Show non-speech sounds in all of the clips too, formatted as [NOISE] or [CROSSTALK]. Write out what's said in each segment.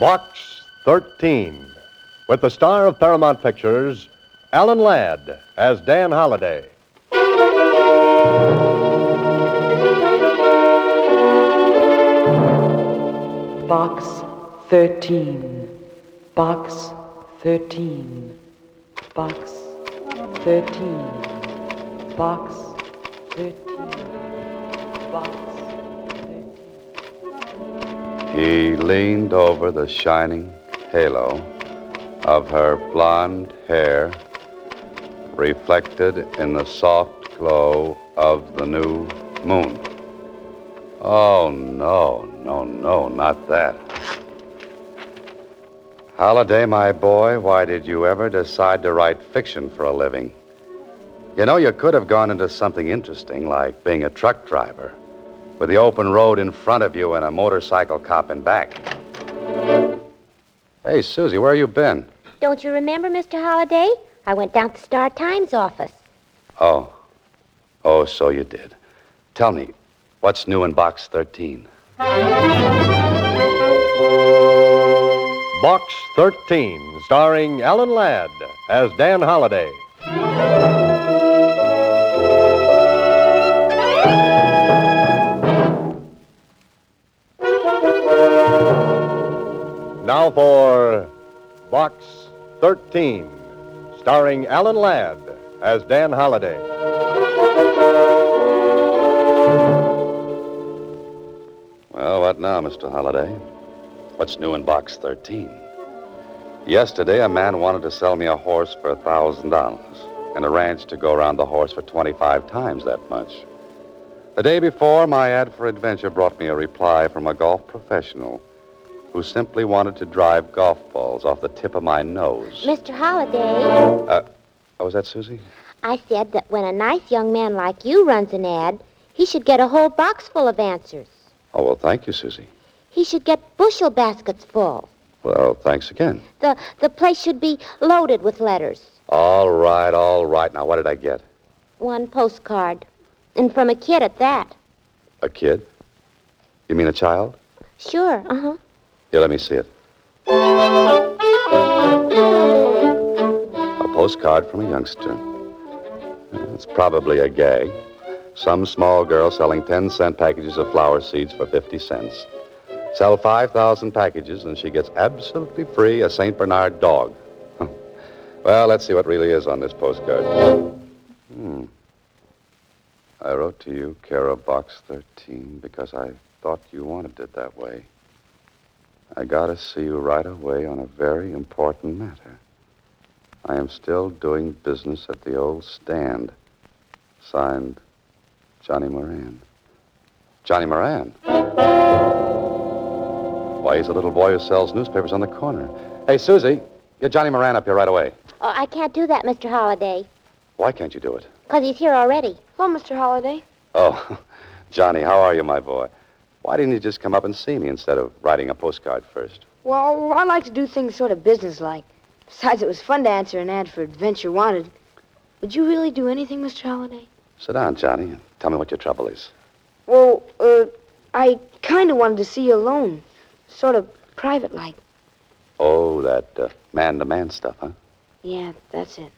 Box 13, with the star of Paramount Pictures, Alan Ladd, as Dan Holliday. Box 13. Box 13. Box 13. Box 13. Box 13. He leaned over the shining halo of her blonde hair, reflected in the soft glow of the new moon. Oh, no, no, no, not that. Holliday, my boy, why did you ever decide to write fiction for a living? You know, you could have gone into something interesting, like being a truck driver, with the open road in front of you and a motorcycle cop in back. Hey, Susie, where you been? Don't you remember, Mr. Holliday? I went down to Star Times office. Oh. Oh, so you did. Tell me, what's new in box 13? Box 13, starring Alan Ladd as Dan Holliday. For Box 13, starring Alan Ladd as Dan Holliday. Well, what now, Mr. Holliday? What's new in box 13? Yesterday, a man wanted to sell me a horse for a $1,000 and a ranch to go around the horse for 25 times that much. The day before, my ad for adventure brought me a reply from a golf professional who simply wanted to drive golf balls off the tip of my nose. Mr. Holliday, Uh, oh, was that Susie? I said that when a nice young man like you runs an ad, he should get a whole box full of answers. Oh, well, thank you, Susie. He should get bushel baskets full. Well, thanks again. The the place should be loaded with letters. All right, all right. Now, what did I get? One postcard. And from a kid at that. A kid? You mean a child? Sure, uh-huh. Here, let me see it. A postcard from a youngster. It's probably a gag. Some small girl selling 10 cent packages of flower seeds for 50 cents. Sell 5,000 packages and she gets absolutely free a St. Bernard dog. [LAUGHS] well, let's see what really is on this postcard. Hmm. I wrote to you, care of Box 13, because I thought you wanted it that way. I gotta see you right away on a very important matter. I am still doing business at the old stand. Signed, Johnny Moran. Johnny Moran? Why, he's a little boy who sells newspapers on the corner. Hey, Susie, get Johnny Moran up here right away. Oh, I can't do that, Mr. Holliday, Why can't you do it? because he's here already. Hello, Mr. Holliday. Oh, [LAUGHS] Johnny, how are you, my boy? Why didn't you just come up and see me instead of writing a postcard first? Well, I like to do things sort of businesslike. Besides, it was fun to answer an ad for Adventure Wanted. Would you really do anything, Mr. Holliday? Sit down, Johnny, and tell me what your trouble is. Well, uh, I kind of wanted to see you alone. Sort of private-like. Oh, that uh, man-to-man stuff, huh? Yeah, that's it.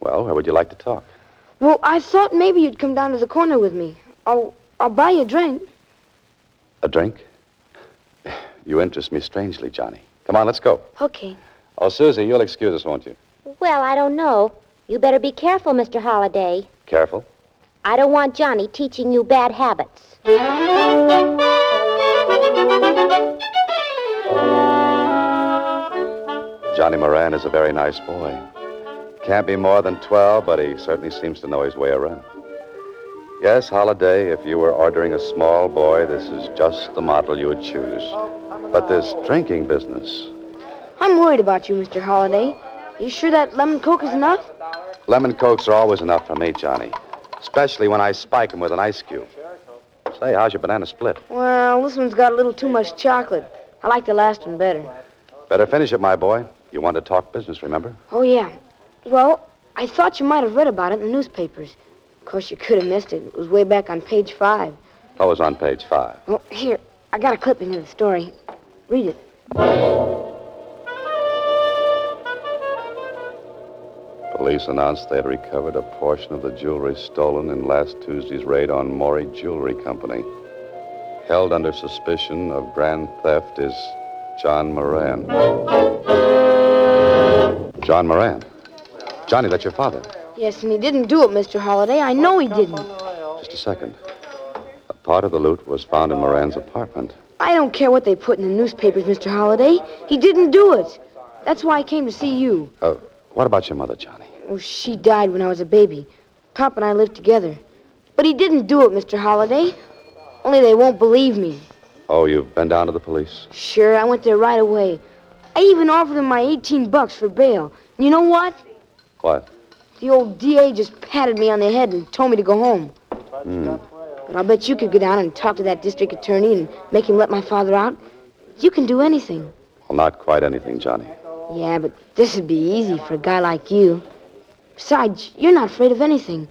Well, where would you like to talk? Well, I thought maybe you'd come down to the corner with me. I'll, I'll buy you a drink. A drink? You interest me strangely, Johnny. Come on, let's go. Okay. Oh, Susie, you'll excuse us, won't you? Well, I don't know. You better be careful, Mr. Holliday. Careful. I don't want Johnny teaching you bad habits. Johnny Moran is a very nice boy. Can't be more than 12, but he certainly seems to know his way around. Yes, Holliday, if you were ordering a small boy, this is just the model you would choose. But this drinking business, I'm worried about you, Mr. Holliday. You sure that lemon coke is enough? lemon cokes are always enough for me, Johnny. Especially when I spike 'em with an ice cube. Say, how's your banana split? Well, this one's got a little too much chocolate. I like the last one better. Better finish it, my boy. You want to talk business, remember? Oh, yeah. Well, I thought you might have read about it in the newspapers. Of course, you could have missed it. It was way back on page five. It was on page five. Well, here, I got a clipping of the story. Read it. Police announced they had recovered a portion of the jewelry stolen in last Tuesday's raid on Maury Jewelry Company. Held under suspicion of grand theft is John Moran. John Moran. Johnny, that's your father. Yes, and he didn't do it, Mr. Holliday. I know he didn't. Just a second. A part of the loot was found in Moran's apartment. I don't care what they put in the newspapers, Mr. Holliday. He didn't do it. That's why I came to see you. Uh, what about your mother, Johnny? Oh, she died when I was a baby. Pop and I lived together. But he didn't do it, Mr. Holliday. Only they won't believe me. Oh, you've been down to the police? Sure, I went there right away. I even offered them my 18 bucks for bail. You know what? What? The old DA just patted me on the head and told me to go home. Hmm. But I'll bet you could go down and talk to that district attorney and make him let my father out. You can do anything. Well, not quite anything, Johnny. Yeah, but this would be easy for a guy like you. Besides, you're not afraid of anything.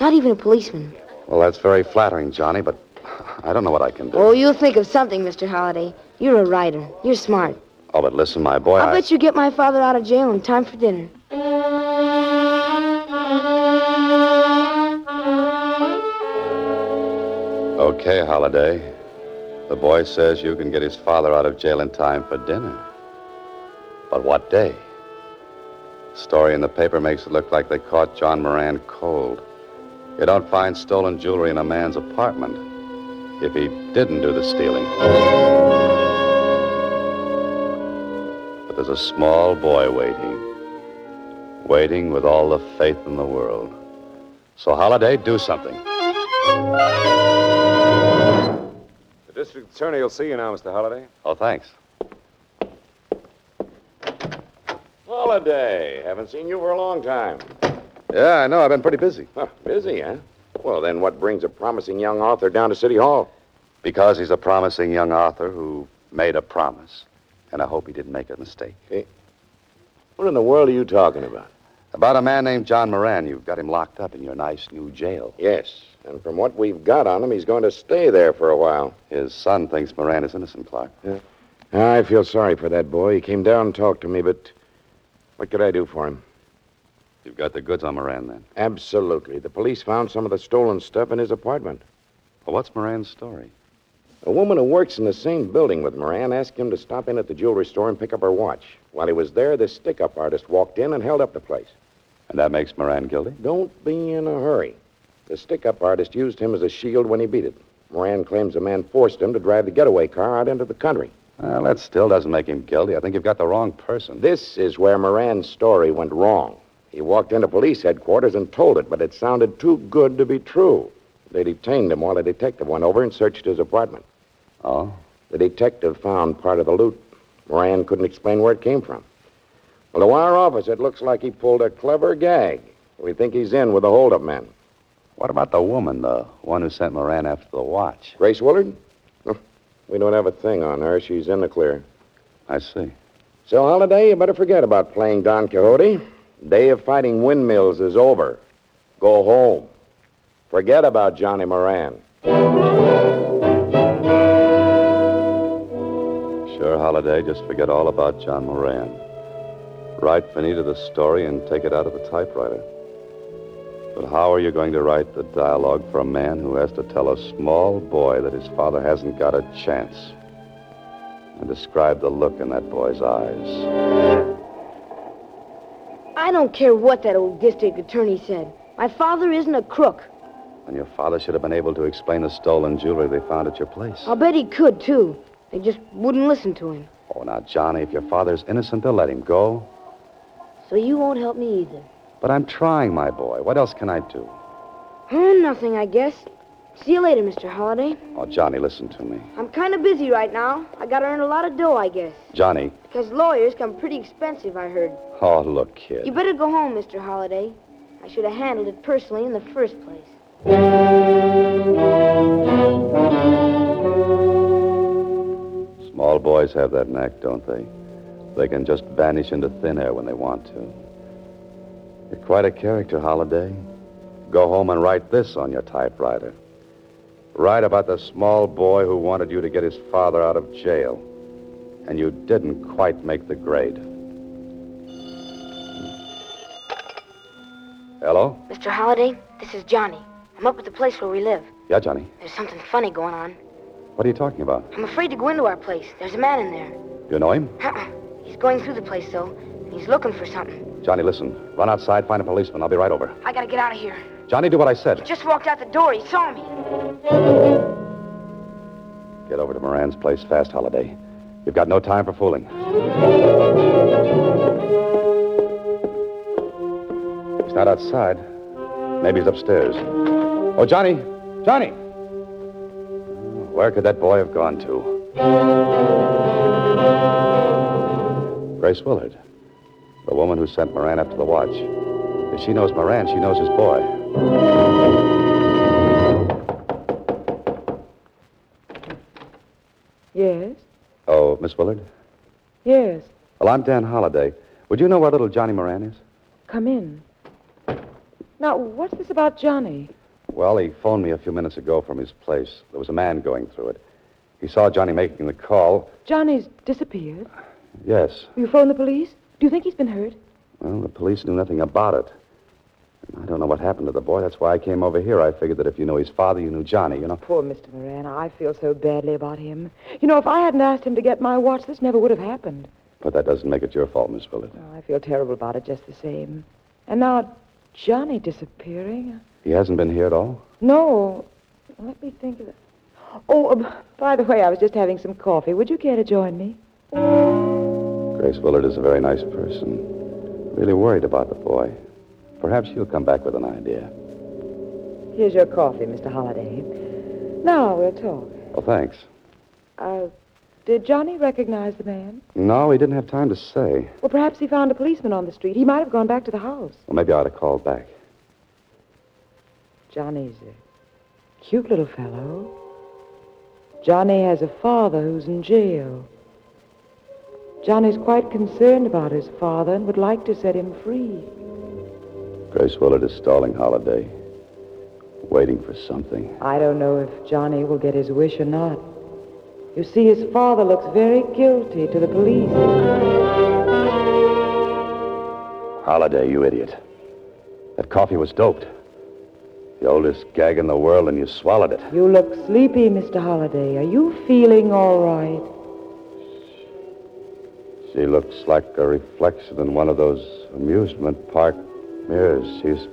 Not even a policeman. Well, that's very flattering, Johnny, but [LAUGHS] I don't know what I can do. Oh, you'll think of something, Mr. Holliday. You're a writer. You're smart. Oh, but listen, my boy. I'll I... bet you get my father out of jail in time for dinner. Okay, Holliday. The boy says you can get his father out of jail in time for dinner. But what day? The story in the paper makes it look like they caught John Moran cold. You don't find stolen jewelry in a man's apartment if he didn't do the stealing. But there's a small boy waiting. Waiting with all the faith in the world. So, Holliday, do something. District attorney will see you now, Mr. Holliday. Oh, thanks. Holliday. Haven't seen you for a long time. Yeah, I know. I've been pretty busy. Huh, busy, huh? Well, then what brings a promising young author down to City Hall? Because he's a promising young author who made a promise. And I hope he didn't make a mistake. What in the world are you talking about? About a man named John Moran. You've got him locked up in your nice new jail. Yes, and from what we've got on him, he's going to stay there for a while. His son thinks Moran is innocent, Clark. Yeah. I feel sorry for that boy. He came down and talked to me, but what could I do for him? You've got the goods on Moran, then. Absolutely. The police found some of the stolen stuff in his apartment. Well, what's Moran's story? A woman who works in the same building with Moran asked him to stop in at the jewelry store and pick up her watch. While he was there, this stick up artist walked in and held up the place. And that makes Moran guilty? Don't be in a hurry. The stick up artist used him as a shield when he beat it. Moran claims a man forced him to drive the getaway car out into the country. Well, that still doesn't make him guilty. I think you've got the wrong person. This is where Moran's story went wrong. He walked into police headquarters and told it, but it sounded too good to be true. They detained him while a detective went over and searched his apartment. Oh? The detective found part of the loot. Moran couldn't explain where it came from. Well, to our office, it looks like he pulled a clever gag. We think he's in with the holdup men. What about the woman, the one who sent Moran after the watch? Grace Willard? Oh, we don't have a thing on her. She's in the clear. I see. So, Holliday, you better forget about playing Don Quixote. Day of fighting windmills is over. Go home. Forget about Johnny Moran. Sure, Holliday. Just forget all about John Moran. Write Finita the story and take it out of the typewriter. But how are you going to write the dialogue for a man who has to tell a small boy that his father hasn't got a chance? And describe the look in that boy's eyes. I don't care what that old district attorney said. My father isn't a crook. And your father should have been able to explain the stolen jewelry they found at your place. I'll bet he could, too. They just wouldn't listen to him. Oh, now, Johnny, if your father's innocent, they'll let him go. So you won't help me either. But I'm trying, my boy. What else can I do? Oh, nothing, I guess. See you later, Mr. Holliday. Oh, Johnny, listen to me. I'm kind of busy right now. I gotta earn a lot of dough, I guess. Johnny. Because lawyers come pretty expensive, I heard. Oh, look, kid. You better go home, Mr. Holliday. I should have handled it personally in the first place. Small boys have that knack, don't they? They can just vanish into thin air when they want to. You're quite a character, Holliday. Go home and write this on your typewriter. Write about the small boy who wanted you to get his father out of jail. And you didn't quite make the grade. Hello? Mr. Holliday, this is Johnny. I'm up at the place where we live. Yeah, Johnny. There's something funny going on. What are you talking about? I'm afraid to go into our place. There's a man in there. Do you know him? Uh-uh. He's going through the place, though, he's looking for something. Johnny, listen. Run outside, find a policeman. I'll be right over. I gotta get out of here. Johnny, do what I said. He just walked out the door. He saw me. Get over to Moran's place fast, Holliday. You've got no time for fooling. He's not outside. Maybe he's upstairs. Oh, Johnny! Johnny! Where could that boy have gone to? Grace Willard, the woman who sent Moran up to the watch. If she knows Moran, she knows his boy. Yes? Oh, Miss Willard? Yes. Well, I'm Dan Holliday. Would you know where little Johnny Moran is? Come in. Now, what's this about Johnny? Well, he phoned me a few minutes ago from his place. There was a man going through it. He saw Johnny making the call. Johnny's disappeared. Yes. You phoned the police? Do you think he's been hurt? Well, the police knew nothing about it. I don't know what happened to the boy. That's why I came over here. I figured that if you knew his father, you knew Johnny, you know. Poor Mr. Moran. I feel so badly about him. You know, if I hadn't asked him to get my watch, this never would have happened. But that doesn't make it your fault, Miss Willard. Oh, I feel terrible about it just the same. And now, Johnny disappearing. He hasn't been here at all? No. Let me think of it. Oh, uh, by the way, I was just having some coffee. Would you care to join me? Grace Willard is a very nice person. Really worried about the boy. Perhaps she'll come back with an idea. Here's your coffee, Mr. Holliday. Now we'll talk. Well, thanks. Uh, did Johnny recognize the man? No, he didn't have time to say. Well, perhaps he found a policeman on the street. He might have gone back to the house. Well, maybe I ought to call back. Johnny's a cute little fellow. Johnny has a father who's in jail. Johnny's quite concerned about his father and would like to set him free. Grace Willard is stalling Holliday, waiting for something. I don't know if Johnny will get his wish or not. You see, his father looks very guilty to the police. Holliday, you idiot. That coffee was doped. The oldest gag in the world, and you swallowed it. You look sleepy, Mr. Holliday. Are you feeling all right? She looks like a reflection in one of those amusement park mirrors. She's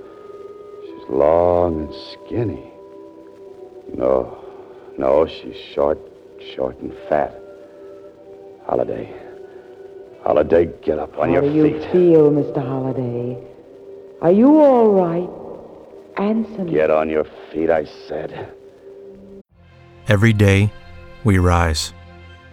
she's long and skinny. No, no, she's short, short and fat. Holliday. Holliday, get up on How your do you feel, Mr. Holliday? Are you all right? Answer me. Get on your feet, I said. Every day, we rise,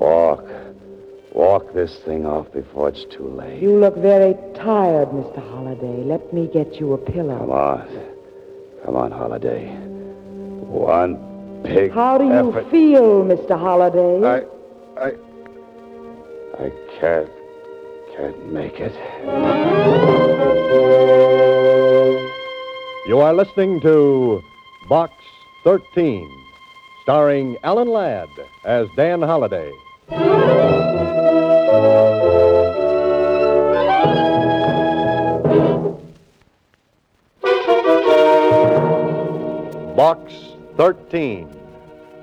Walk. Walk this thing off before it's too late. You look very tired, Mr. Holliday. Let me get you a pillow. Come on. Come on, Holliday. One big How do you effort. feel, Mr. Holliday? I, I, I can't, can't make it. You are listening to Box 13, starring Alan Ladd as Dan Holliday. Box 13,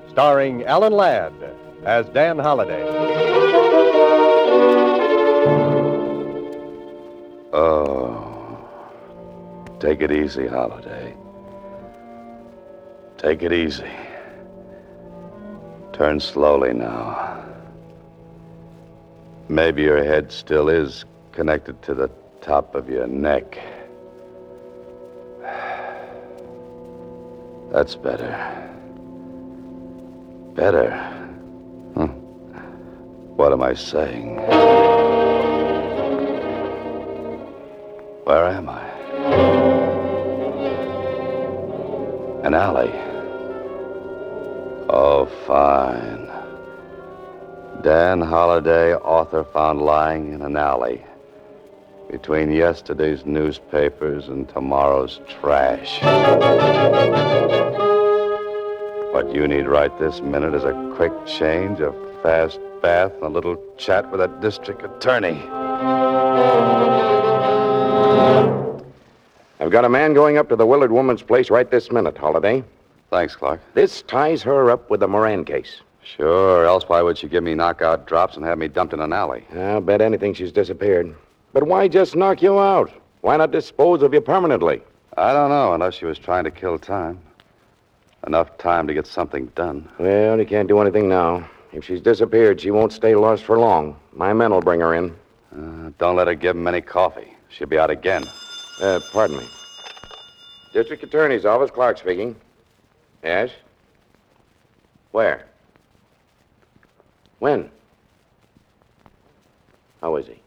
starring Alan Ladd as Dan Holliday. Oh, take it easy, Holliday. Take it easy. Turn slowly now. Maybe your head still is connected to the top of your neck. That's better. Better. Huh. What am I saying? Where am I? An alley. Oh, fine. Dan Holliday, author found lying in an alley between yesterday's newspapers and tomorrow's trash. What you need right this minute is a quick change, a fast bath, and a little chat with a district attorney. I've got a man going up to the Willard woman's place right this minute, Holliday. Thanks, Clark. This ties her up with the Moran case. Sure, else why would she give me knockout drops and have me dumped in an alley? I'll bet anything she's disappeared. But why just knock you out? Why not dispose of you permanently? I don't know, unless she was trying to kill time. Enough time to get something done. Well, you can't do anything now. If she's disappeared, she won't stay lost for long. My men will bring her in. Uh, don't let her give him any coffee. She'll be out again. Uh, pardon me. District Attorney's Office, Clark speaking. Yes? Where? When? How is he?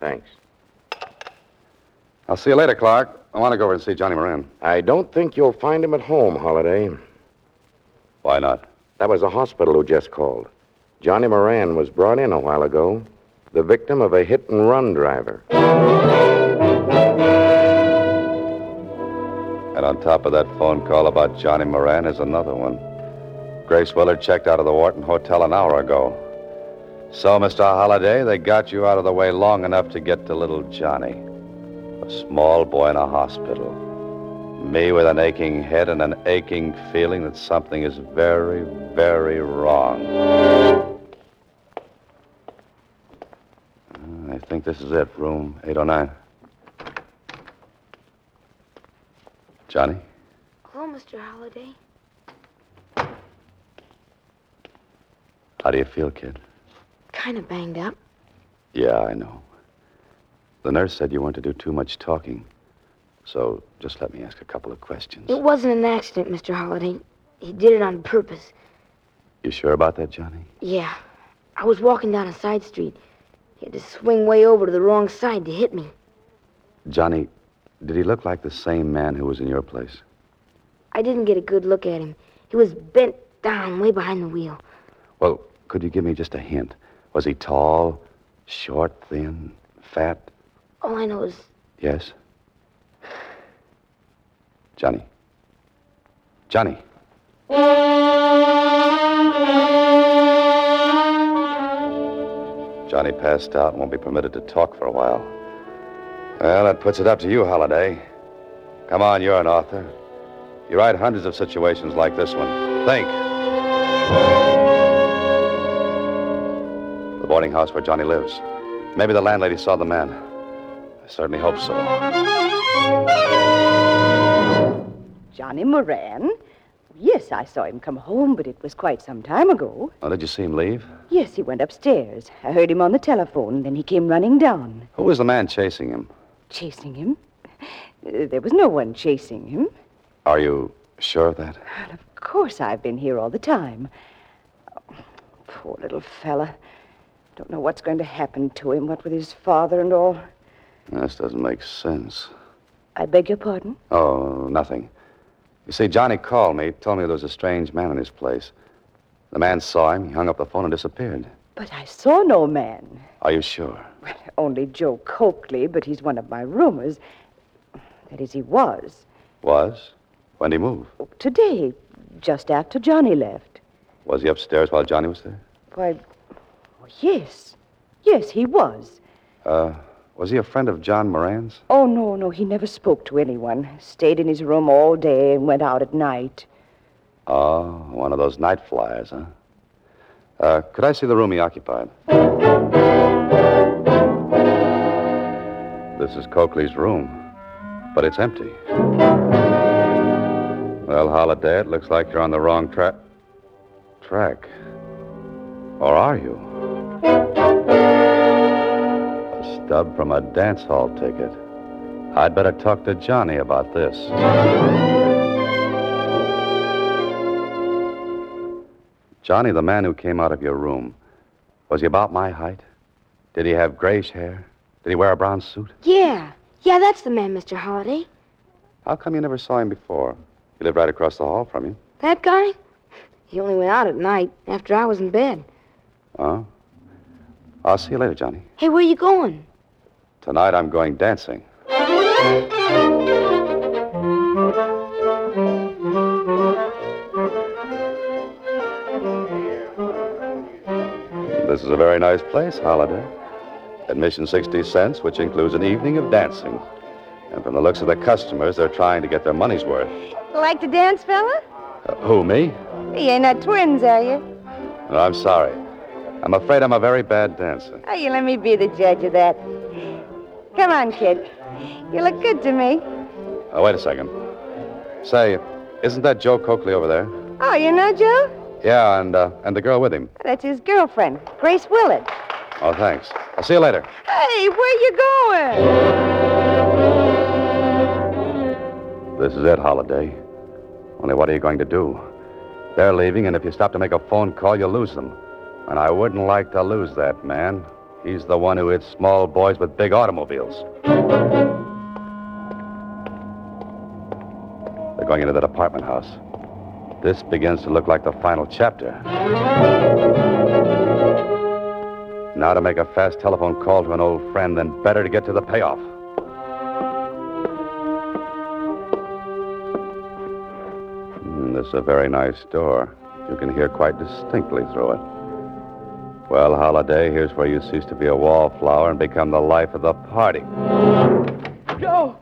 Thanks. I'll see you later, Clark. I want to go over and see Johnny Moran. I don't think you'll find him at home, Holliday. Why not? That was the hospital who just called. Johnny Moran was brought in a while ago, the victim of a hit and run driver. And on top of that phone call about Johnny Moran is another one. Grace Willard checked out of the Wharton Hotel an hour ago. So, Mr. Holliday, they got you out of the way long enough to get to little Johnny. A small boy in a hospital. Me with an aching head and an aching feeling that something is very, very wrong. I think this is it, room 809. Johnny? Hello, Mr. Holliday. How do you feel, kid? Kind of banged up. Yeah, I know. The nurse said you weren't to do too much talking. So just let me ask a couple of questions. It wasn't an accident, Mr. Holliday. He did it on purpose. You sure about that, Johnny? Yeah. I was walking down a side street. He had to swing way over to the wrong side to hit me. Johnny, did he look like the same man who was in your place? I didn't get a good look at him. He was bent down way behind the wheel. Well, could you give me just a hint? Was he tall, short, thin, fat? All I know is Yes? Johnny. Johnny. Johnny passed out and won't be permitted to talk for a while. Well, that puts it up to you, Holliday. Come on, you're an author. You write hundreds of situations like this one. Think. Boarding house where Johnny lives. Maybe the landlady saw the man. I certainly hope so. Johnny Moran? Yes, I saw him come home, but it was quite some time ago. Oh, did you see him leave? Yes, he went upstairs. I heard him on the telephone, then he came running down. Who was the man chasing him? Chasing him? Uh, There was no one chasing him. Are you sure of that? Well, of course, I've been here all the time. Oh, poor little fella. Don't know what's going to happen to him, what with his father and all. This doesn't make sense. I beg your pardon? Oh, nothing. You see, Johnny called me, told me there was a strange man in his place. The man saw him, he hung up the phone and disappeared. But I saw no man. Are you sure? Only Joe Coakley, but he's one of my roomers. That is, he was. Was? When did he move? Today, just after Johnny left. Was he upstairs while Johnny was there? Why, oh, yes. Yes, he was. Uh, Was he a friend of John Moran's? Oh, no, no. He never spoke to anyone. Stayed in his room all day and went out at night. Oh, one of those night flyers, huh? Uh, could I see the room he occupied? This is Coakley's room, but it's empty. Well, Holliday, it looks like you're on the wrong track. Track. Or are you? A stub from a dance hall ticket. I'd better talk to Johnny about this. Johnny, the man who came out of your room, was he about my height? Did he have grayish hair? Did he wear a brown suit? Yeah. Yeah, that's the man, Mr. Holliday. How come you never saw him before? He lived right across the hall from you. That guy? He only went out at night after I was in bed. Oh? I'll see you later, Johnny. Hey, where are you going? Tonight I'm going dancing. This is a very nice place, Holliday. Admission 60 cents, which includes an evening of dancing. And from the looks of the customers, they're trying to get their money's worth. Like to dance, fella? Uh, who, me? You ain't not twins, are you? No, I'm sorry. I'm afraid I'm a very bad dancer. Oh, you let me be the judge of that. Come on, kid. You look good to me. Oh, wait a second. Say, isn't that Joe Coakley over there? Oh, you know Joe? Yeah, and uh, and the girl with him. That's his girlfriend, Grace Willard. Oh, thanks. I'll see you later. Hey, where you going? This is it, Holliday. Only what are you going to do? They're leaving, and if you stop to make a phone call, you'll lose them. And I wouldn't like to lose that man. He's the one who hits small boys with big automobiles. They're going into that apartment house. This begins to look like the final chapter. Now to make a fast telephone call to an old friend, then better to get to the payoff. Hmm, this is a very nice door. You can hear quite distinctly through it. Well, Holliday, here's where you cease to be a wallflower and become the life of the party. Joe!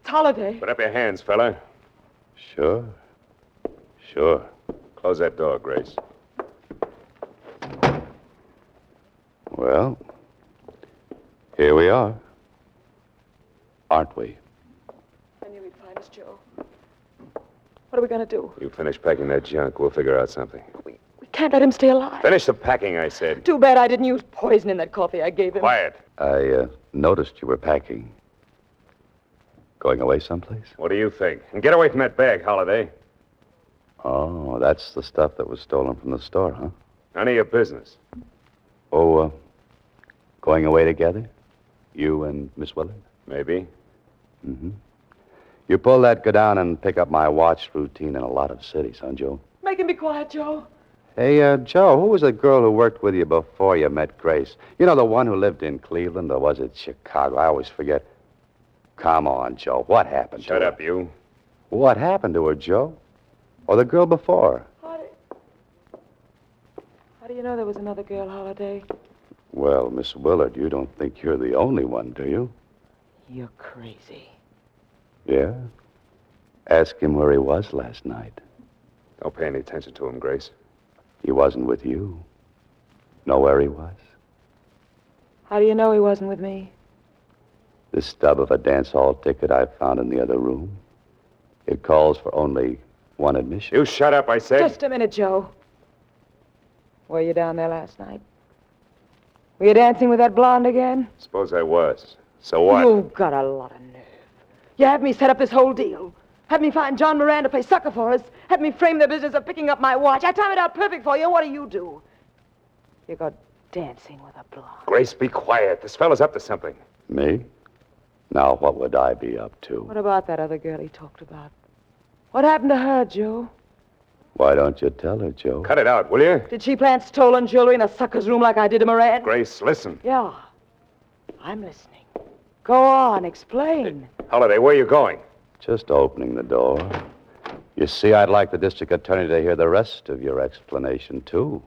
It's Holliday. Put up your hands, fella. Sure. Sure. Close that door, Grace. Well, here we are. Aren't we? I knew he'd find us, Joe. What are we going to do? You finish packing that junk. We'll figure out something. We can't let him stay alive. Finish the packing, I said. Too bad I didn't use poison in that coffee I gave him. Quiet. I uh, noticed you were packing. Going away someplace? What do you think? And get away from that bag, Holliday. Oh, that's the stuff that was stolen from the store, huh? None of your business. Oh, uh, going away together? You and Miss Willard? Maybe. Mm-hmm. You pull that go down and pick up my watch routine in a lot of cities, huh, Joe? Make him be quiet, Joe. Hey, uh, Joe, who was the girl who worked with you before you met Grace? You know, the one who lived in Cleveland, or was it Chicago? I always forget. Come on, Joe. What happened Shut to up, you. What happened to her, Joe? Or the girl before? How do, How do you know there was another girl, Holliday? Well, Miss Willard, you don't think you're the only one, do you? You're crazy. Yeah? Ask him where he was last night. Don't pay any attention to him, Grace. He wasn't with you. Know where he was? How do you know he wasn't with me? The stub of a dance hall ticket I found in the other room. It calls for only one admission. You shut up, I said. Just a minute, Joe. Were you down there last night? Were you dancing with that blonde again? Suppose I was. So what? You've got a lot of nerve. You had me set up this whole deal. Had me find John Moran to play sucker for us. Had me frame the business of picking up my watch. I time it out perfect for you. What do you do? You go dancing with a blonde. Grace, be quiet. This fellow's up to something. Me? Now, what would I be up to? What about that other girl he talked about? What happened to her, Joe? Why don't you tell her, Joe? Cut it out, will you? Did she plant stolen jewelry in a sucker's room like I did to Moran? Grace, listen. Yeah. I'm listening. Go on, explain. Holliday, where are you going? Just opening the door. You see, I'd like the district attorney to hear the rest of your explanation, too.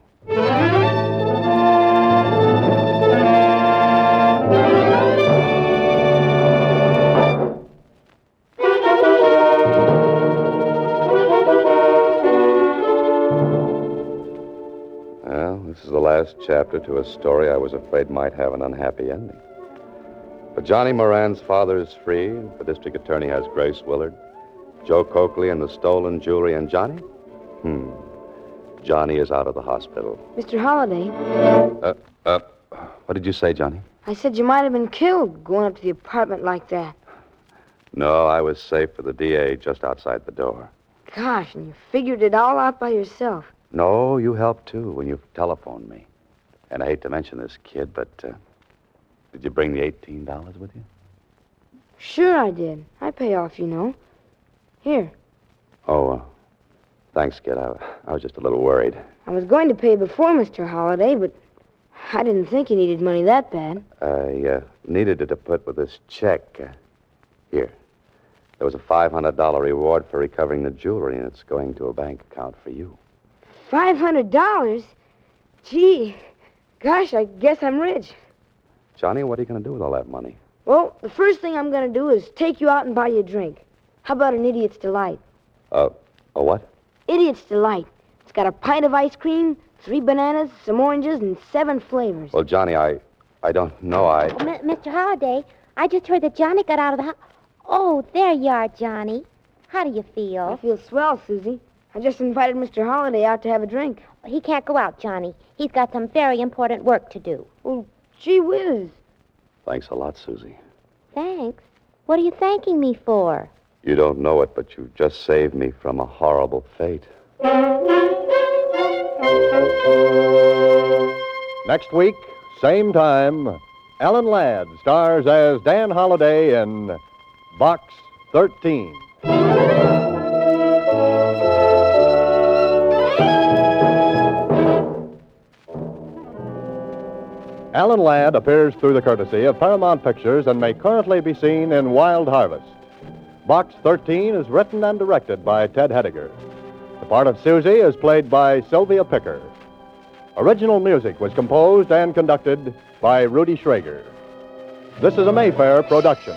Well, this is the last chapter to a story I was afraid might have an unhappy ending. Johnny Moran's father is free. The district attorney has Grace Willard, Joe Coakley, and the stolen jewelry. And Johnny? Hmm. Johnny is out of the hospital. Mr. Holliday, Uh, uh, what did you say, Johnny? I said you might have been killed going up to the apartment like that. No, I was safe with the DA just outside the door. Gosh, and you figured it all out by yourself. No, you helped too when you telephoned me. And I hate to mention this kid, but uh, did you bring the $18 with you? Sure I did. I pay off, you know. Here, Oh, uh, thanks, kid. I, I was just a little worried. I was going to pay before Mr. Holliday, but I didn't think you needed money that bad. I uh, needed it to put with this check. Uh, here. There was a $500 reward for recovering the jewelry, and it's going to a bank account for you. Five hundred dollars? Gee, gosh, I guess I'm rich. Johnny, what are you going to do with all that money? Well, the first thing I'm going to do is take you out and buy you a drink. How about an idiot's delight? Uh, a what? Idiot's delight. It's got a pint of ice cream, three bananas, some oranges, and seven flavors. Well, Johnny, I, I don't know. I. M- Mr. Holliday, I just heard that Johnny got out of the house. Oh, there you are, Johnny. How do you feel? I feel? feel swell, Susie. I just invited Mr. Holliday out to have a drink. He can't go out, Johnny. He's got some very important work to do. Well, gee whiz. Thanks a lot, Susie. Thanks. What are you thanking me for? You don't know it, but you just saved me from a horrible fate. Next week, same time, Alan Ladd stars as Dan Holliday in Box 13. Alan Ladd appears through the courtesy of Paramount Pictures and may currently be seen in Wild Harvest. Box 13 is written and directed by Ted Hediger. The part of Susie is played by Sylvia Picker. Original music was composed and conducted by Rudy Schrager. This is a Mayfair production.